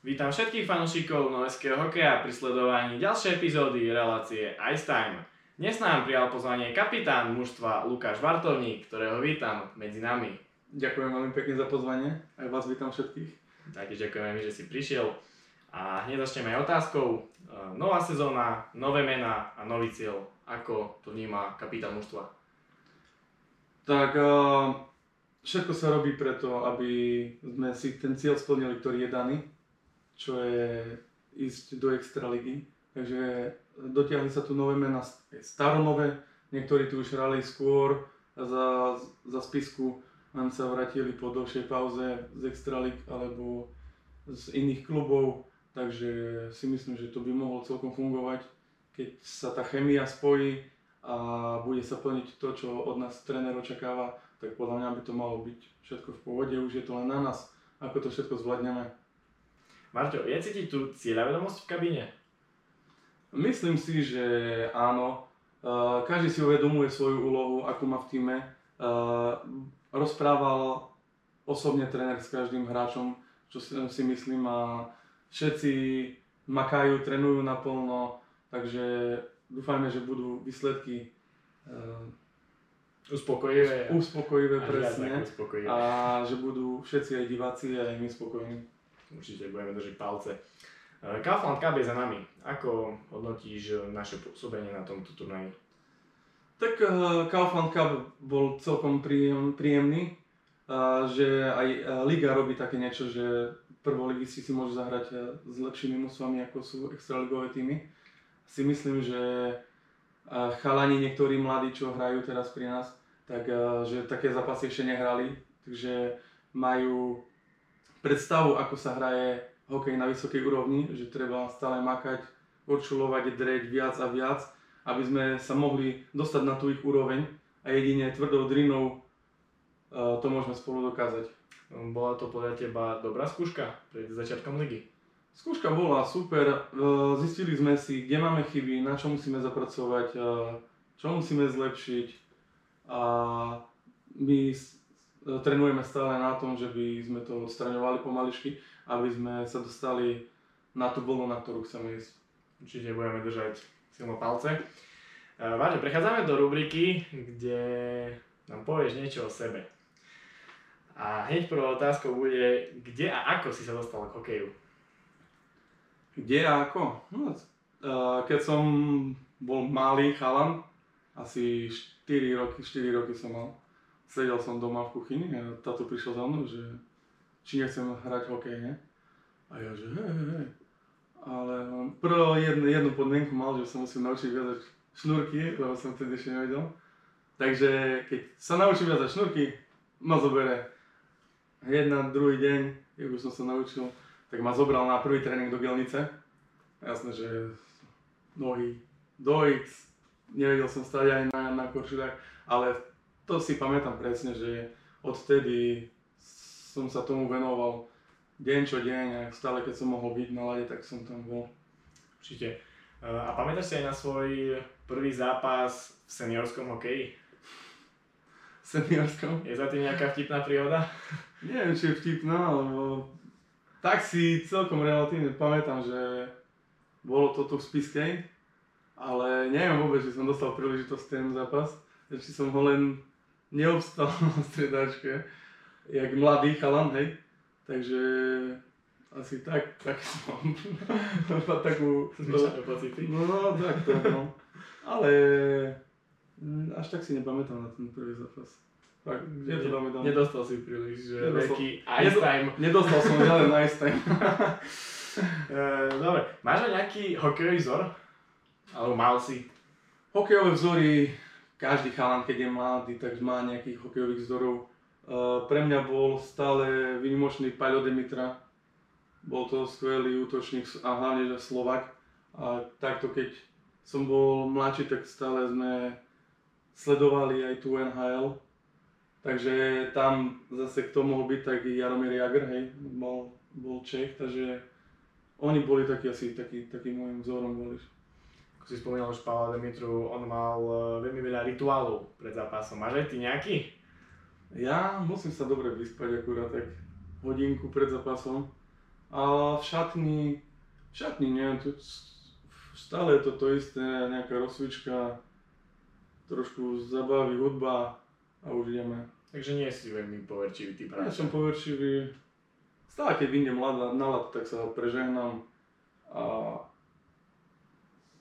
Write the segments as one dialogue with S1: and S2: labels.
S1: Vítam všetkých fanúšikov noveského hokeja pri sledovaní ďalšej epizódy relácie Ice Time. Dnes nám prijal pozvanie kapitán mužstva Lukáš Vartovník, ktorého vítam medzi nami.
S2: Ďakujem veľmi pekne za pozvanie, aj vás vítam všetkých.
S1: Taktiež ďakujeme že si prišiel. A hneď začneme aj otázkou. E, Nová sezóna, nové mená a nový cieľ. Ako to vníma kapitán mužstva?
S2: Tak uh, všetko sa robí preto, aby sme si ten cieľ splnili, ktorý je daný, čo je ísť do extraligy. Takže dotiahli sa tu nové mená, staromové, niektorí tu už hrali skôr za, za spisku, nám sa vrátili po dlhšej pauze z extralig alebo z iných klubov, takže si myslím, že to by mohlo celkom fungovať, keď sa tá chemia spojí a bude sa plniť to, čo od nás tréner očakáva, tak podľa mňa by to malo byť všetko v pohode, už je to len na nás, ako to všetko zvládneme.
S1: Marťo, je cítiť tu cieľavedomosť v kabíne?
S2: Myslím si, že áno. Každý si uvedomuje svoju úlohu, akú má v týme. Rozprával osobne tréner s každým hráčom, čo si, myslím a všetci makajú, trénujú naplno, takže dúfajme, že budú výsledky
S1: Uspokojivé.
S2: uspokojivé presne
S1: uspokojivé.
S2: a že budú všetci aj diváci aj my spokojní.
S1: Určite budeme držať palce. E, Kaufland Cup je za nami. Ako hodnotíš e, naše pôsobenie na tomto turnaji?
S2: Tak uh, Kaufland Cup bol celkom príjem, príjemný, že aj Liga robí také niečo, že prvoligisti si môžu zahrať s lepšími mužstvami ako sú extraligové týmy. Si myslím, že chalani niektorí mladí, čo hrajú teraz pri nás, tak že také zápasy ešte nehrali, takže majú predstavu, ako sa hraje hokej na vysokej úrovni, že treba stále makať, určulovať, dreť viac a viac, aby sme sa mohli dostať na tú ich úroveň a jedine tvrdou drinou uh, to môžeme spolu dokázať.
S1: Bola to podľa teba dobrá skúška pred začiatkom ligy?
S2: Skúška bola super, uh, zistili sme si, kde máme chyby, na čo musíme zapracovať, uh, čo musíme zlepšiť a my trénujeme stále na tom, že by sme to odstraňovali pomališky, aby sme sa dostali na tú vlnu, na ktorú chceme ísť.
S1: Určite budeme držať silno palce. E, Vážne, prechádzame do rubriky, kde nám povieš niečo o sebe. A hneď prvá otázka bude, kde a ako si sa dostal k hokeju?
S2: Kde a ako? No, uh, keď som bol malý chalan, asi 4 roky, 4 roky som mal, sedel som doma v kuchyni a táto prišiel za mnou, že či nechcem hrať hokej, ne? A ja, že hej, hej, hej. Ale on prvo jednu, jednu podmienku mal, že sa musím naučiť viazať šnúrky, lebo som vtedy ešte nevedel. Takže keď sa naučím viazať šnúrky, ma zobere. Hneď druhý deň, keď už som sa naučil, tak ma zobral na prvý tréning do Gelnice. Jasné, že nohy do nevedel som stať aj na, na korčulách, ale to si pamätám presne, že odtedy som sa tomu venoval deň čo deň a stále keď som mohol byť na lade, tak som tam bol.
S1: Určite. E, A pamätáš si aj na svoj prvý zápas v seniorskom hokeji?
S2: Seniorskom.
S1: Je za tým nejaká vtipná príhoda?
S2: Neviem, či je vtipná, alebo tak si celkom relatívne pamätám, že bolo to tu v Spiskej, ale neviem vôbec, či som dostal príležitosť ten zápas, či som ho len neobstal na stredačke, jak mladý chalan, hej. Takže asi tak, tak som takú...
S1: Pocity.
S2: No, no, tak to, no. Ale až tak si nepamätám na ten prvý zápas. Tak, je to pamätám.
S1: Nedostal si príliš že
S2: Nedostal.
S1: veľký ice time.
S2: Nedostal som žiaden ice time.
S1: E, Dobre, máš aj nejaký hokejový vzor? Alebo mal si?
S2: Hokejové vzory, každý chalan, keď je mladý, tak má nejakých hokejových vzorov. Uh, pre mňa bol stále vynimočný Paľo Demitra. Bol to skvelý útočník a hlavne, že Slovak. A takto, keď som bol mladší, tak stále sme sledovali aj tú NHL. Takže tam zase kto mohol byť, tak i Jaromír Jagr, hej, bol, bol Čech, takže oni boli takí asi taký, taký môjim vzorom boli.
S1: Ako si spomínal Pavla Demitru, on mal e, veľmi veľa rituálov pred zápasom. Máš aj ty nejaký?
S2: Ja musím sa dobre vyspať akurát tak hodinku pred zápasom. A v šatni, v šatni nie, to, stále je to to isté, nejaká rozcvička, trošku zabaví, hudba a už ideme.
S1: Takže nie si veľmi poverčivý typ
S2: Ja
S1: hráča.
S2: som poverčivý, stále keď vyjdem na, lat, tak sa prežehnám a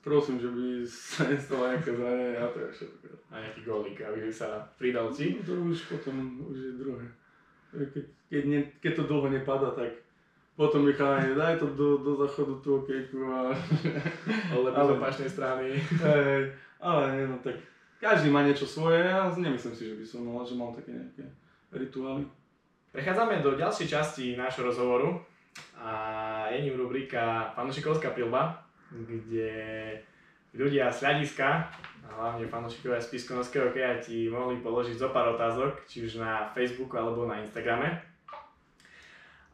S2: prosím, že by sa nestalo nejaké zranenie a to je všetko.
S1: A nejaký gólik, aby sa pridal ti.
S2: No, to už potom už je druhé. Keď, keď, ne, keď to dlho nepada, tak potom mi chalani, daj to do, do záchodu tú okejku a...
S1: Alebo
S2: Ale-
S1: z opačnej strany.
S2: Hej, ale no tak každý má niečo svoje a nemyslím si, že by som mal, že mám také nejaké rituály.
S1: Prechádzame do ďalšej časti nášho rozhovoru a je ním rubrika Fanušikovská pilba, kde ľudia z hľadiska, hlavne fanúšikovia z Piskonovského hokeja ti mohli položiť zo pár otázok, či už na Facebooku alebo na Instagrame.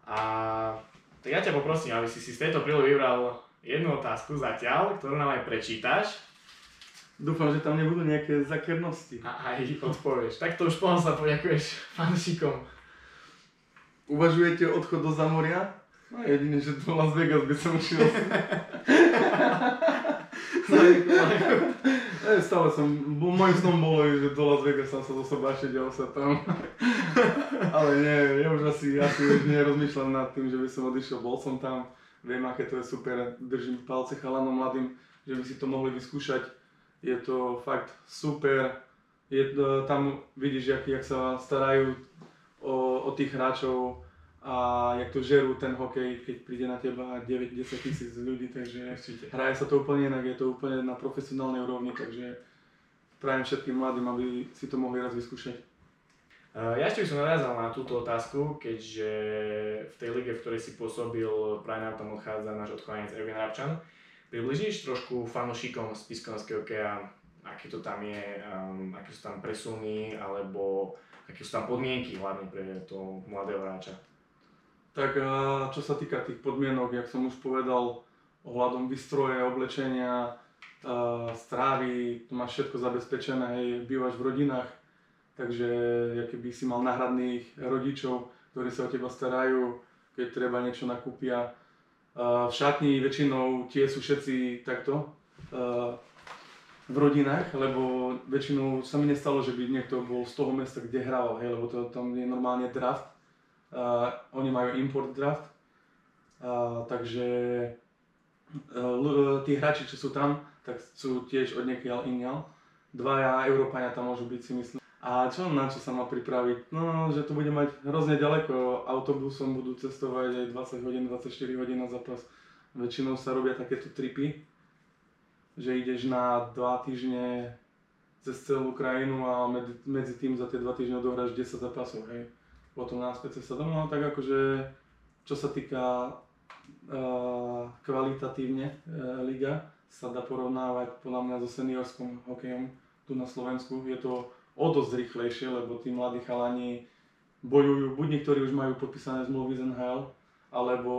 S1: A tak ja ťa poprosím, aby si si z tejto prílohy vybral jednu otázku zatiaľ, ktorú nám aj prečítaš
S2: Dúfam, že tam nebudú nejaké zakernosti.
S1: a aj odpovieš. Takto už potom sa poďakuješ fanúšikom.
S2: Uvažujete odchod do Zamoria? No jedine, že do Las Vegas by som šiel. E, stále som, bo, môjim snom bolo, že do Las Vegas sa do sobášiť a sa tam. Ale nie, ja už asi, asi už nerozmýšľam nad tým, že by som odišiel, bol som tam, viem aké to je super, držím palce chalanom mladým, že by si to mohli vyskúšať. Je to fakt super, je, to- tam vidíš, jak, jak sa starajú o, o tých hráčov a jak to žerú ten hokej, keď príde na teba 9-10 tisíc ľudí, takže
S1: Určite.
S2: hraje sa to úplne inak, je to úplne na profesionálnej úrovni, takže prajem všetkým mladým, aby si to mohli raz vyskúšať.
S1: Ja ešte by som naviazal na túto otázku, keďže v tej lige, v ktorej si pôsobil, práve nám tam odchádza náš odchovanec Eugen Rabčan. Približíš trošku fanúšikom z Piskonovského hokeja, aký to tam je, um, aké sú tam presuny, alebo aké sú tam podmienky hlavne pre toho mladého hráča.
S2: Tak a čo sa týka tých podmienok, jak som už povedal, ohľadom vystroje, oblečenia, a strávy, to máš všetko zabezpečené, hej, bývaš v rodinách, takže keby si mal náhradných rodičov, ktorí sa o teba starajú, keď treba niečo nakúpia. A v šatni väčšinou tie sú všetci takto v rodinách, lebo väčšinou sa mi nestalo, že by niekto bol z toho mesta, kde hrával, hej, lebo to, tam je normálne draft, Uh, oni majú import draft, uh, takže uh, tí hráči, čo sú tam, tak sú tiež od niekiaľ iniaľ. Dvaja Európania tam môžu byť si myslím. A čo na čo sa má pripraviť? No, že to bude mať hrozne ďaleko. Autobusom budú cestovať aj 20 hodín, 24 hodín na zápas. Väčšinou sa robia takéto tripy, že ideš na 2 týždne cez celú krajinu a medzi, medzi tým za tie 2 týždne odohráš 10 zápasov, hej potom náspäť cesta domov, tak akože čo sa týka uh, kvalitatívne uh, liga, sa dá porovnávať podľa mňa so seniorským hokejom tu na Slovensku. Je to o dosť rýchlejšie, lebo tí mladí chalani bojujú, buď niektorí už majú podpísané zmluvy z NHL, alebo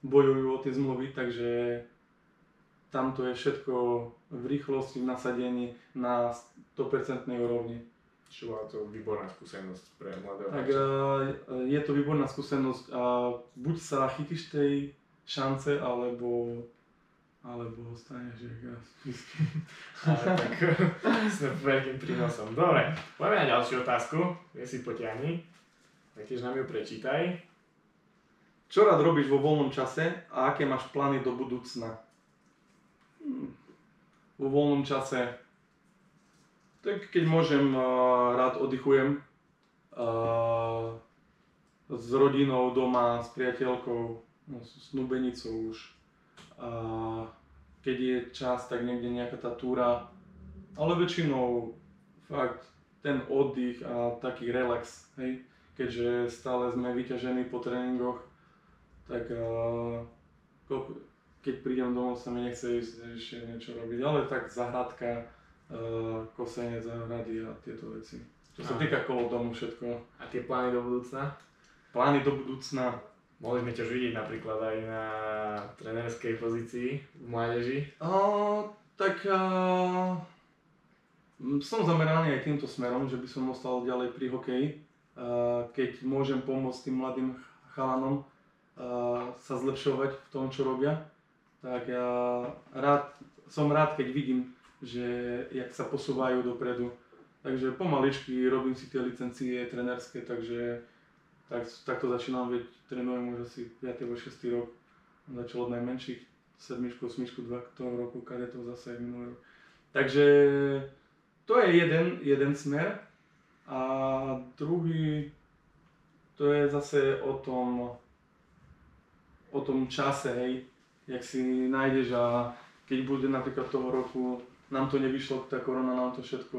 S2: bojujú o tie zmluvy, takže tam to je všetko v rýchlosti, v nasadení na 100% úrovni.
S1: Čo bola to výborná skúsenosť pre mladého
S2: Tak
S1: hráča.
S2: uh, je to výborná skúsenosť a buď sa chytíš tej šance, alebo, alebo ostaneš jak
S1: tak sme veľkým prínosom. Dobre, poďme na ďalšiu otázku. Je si potiahni. Taktiež nám ju prečítaj.
S2: Čo rád robíš vo voľnom čase a aké máš plány do budúcna? Hm. Vo voľnom čase tak keď môžem, rád oddychujem s rodinou doma, s priateľkou, no, s snúbenicou už. Keď je čas, tak niekde nejaká tá túra, ale väčšinou fakt ten oddych a taký relax, hej, keďže stále sme vyťažení po tréningoch, tak keď prídem domov sa mi nechce ísť ešte niečo robiť, ale tak zahradka, uh, kosenie záhrady a tieto veci. Čo sa týka kolo domu všetko.
S1: A tie plány do budúcna?
S2: Plány do budúcna.
S1: Mohli sme ťa vidieť napríklad aj na trenerskej pozícii v mládeži.
S2: Uh, tak uh, som zameraný aj týmto smerom, že by som ostal ďalej pri hokeji. Uh, keď môžem pomôcť tým mladým chalanom sa zlepšovať v tom, čo robia. Tak ja rád, som rád, keď vidím, že jak sa posúvajú dopredu. Takže pomaličky robím si tie licencie trenerské, takže tak, takto začínam, veď trénujem už asi 5. alebo 6. rok. Začal od najmenších, sedmičku, osmičku, dva toho roku, kadetov zase aj minulý rok. Takže to je jeden, jeden smer. A druhý, to je zase o tom, o tom čase, hej, jak si nájdeš a keď bude napríklad toho roku, nám to nevyšlo, tá korona nám to všetko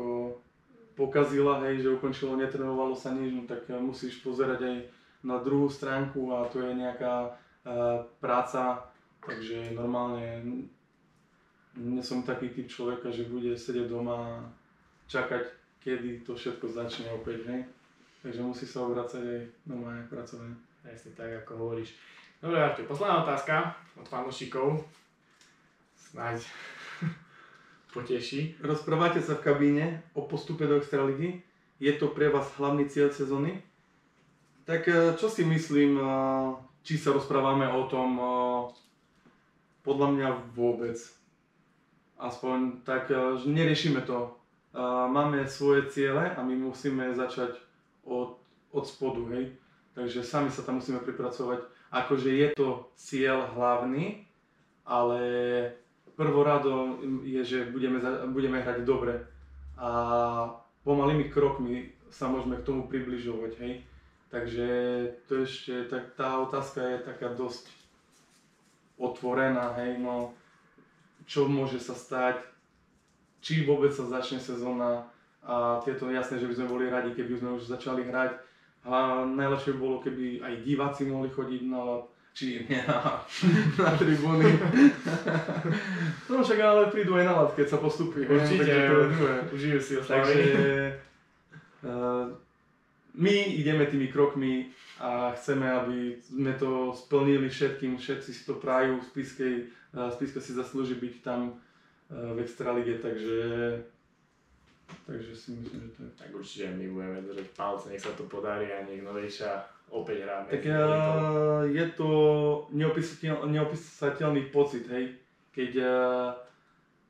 S2: pokazila, hej, že ukončilo, netrenovalo sa nič, no tak musíš pozerať aj na druhú stránku a to je nejaká uh, práca, takže normálne nie som taký typ človeka, že bude sedieť doma a čakať kedy to všetko začne opäť, hej. Takže musí sa obracať aj normálne pracovne.
S1: Presne tak, ako hovoríš. Dobre, Artur, posledná otázka od fanúšikov. Snáď poteší.
S2: Rozprávate sa v kabíne o postupe do Extraligy. Je to pre vás hlavný cieľ sezóny? Tak e, čo si myslím, e, či sa rozprávame o tom, e, podľa mňa vôbec. Aspoň tak, neriešime to máme svoje ciele a my musíme začať od, od spodu, hej. Takže sami sa tam musíme pripracovať. Akože je to cieľ hlavný, ale prvorado je, že budeme, budeme hrať dobre a pomalými krokmi sa môžeme k tomu približovať, hej. Takže to ešte, tak tá otázka je taká dosť otvorená, hej, no čo môže sa stať, či vôbec sa začne sezóna a tieto jasné, že by sme boli radi, keby sme už začali hrať. A najlepšie by bolo, keby aj diváci mohli chodiť na lad, či nie na, na tribúny. no však ale prídu aj na lad, keď sa postupí.
S1: Určite, takže užijú si oslavy.
S2: Takže uh, my ideme tými krokmi a chceme, aby sme to splnili všetkým, všetci si to prajú, Spiskej, uh, Spiska si zaslúži byť tam v Extralige, takže, takže si myslím, že to je...
S1: Tak určite my budeme držať palce, nech sa to podarí a nech novejšia opäť hrá
S2: Tak uh, je to neopísateľ, neopísateľný pocit, hej, keď uh,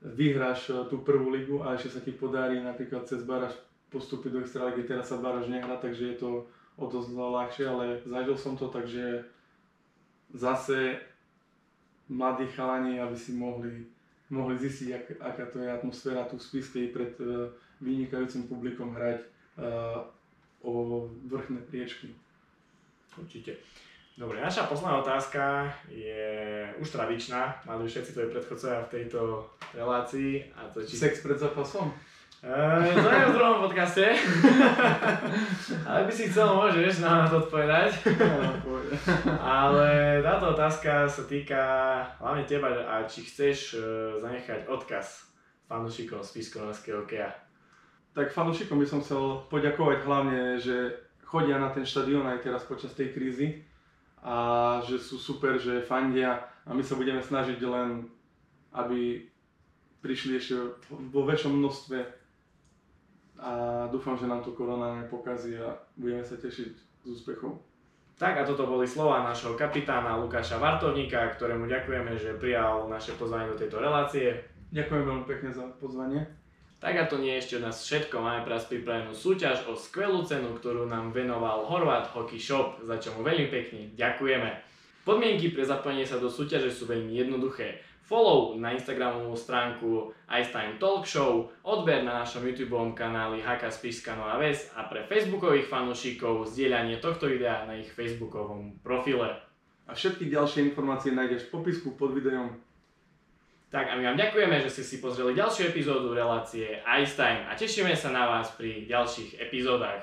S2: vyhráš uh, tú prvú ligu a ešte sa ti podarí napríklad cez Baraž postúpiť do Extraligy, teraz sa Baraž nehrá, takže je to o dosť ľahšie, ale zažil som to, takže zase mladí chalani, aby si mohli mohli zistiť, ak, aká to je atmosféra tu v Spiskej pred uh, vynikajúcim publikom hrať uh, o vrchné priečky.
S1: Určite. Dobre, naša posledná otázka je už tradičná, mali všetci tvoji predchodcovia v tejto relácii. A to
S2: či... Sex pred zápasom?
S1: Uh, to je v druhom podcaste. Ale by si chcel, môžeš na to odpovedať. Ale táto otázka sa týka hlavne teba a či chceš uh, zanechať odkaz fanúšikom z Piskonovského hokeja.
S2: Tak fanúšikom by som chcel poďakovať hlavne, že chodia na ten štadión aj teraz počas tej krízy a že sú super, že fandia a my sa budeme snažiť len, aby prišli ešte vo väčšom množstve a dúfam, že nám to korona nepokazí a budeme sa tešiť z úspechov.
S1: Tak a toto boli slova našho kapitána Lukáša Vartovníka, ktorému ďakujeme, že prijal naše pozvanie do tejto relácie.
S2: Ďakujem veľmi pekne za pozvanie.
S1: Tak a to nie ešte od nás všetko. Máme pre vás pripravenú súťaž o skvelú cenu, ktorú nám venoval Horvat Hockey Shop, za čo mu veľmi pekne ďakujeme. Podmienky pre zapojenie sa do súťaže sú veľmi jednoduché follow na Instagramovú stránku Ice Time Talk Show, odber na našom YouTube kanáli Haka Spišská Nová Ves a pre facebookových fanúšikov zdieľanie tohto videa na ich facebookovom profile.
S2: A všetky ďalšie informácie nájdeš v popisku pod videom.
S1: Tak a my vám ďakujeme, že ste si pozreli ďalšiu epizódu relácie Ice Time a tešíme sa na vás pri ďalších epizódach.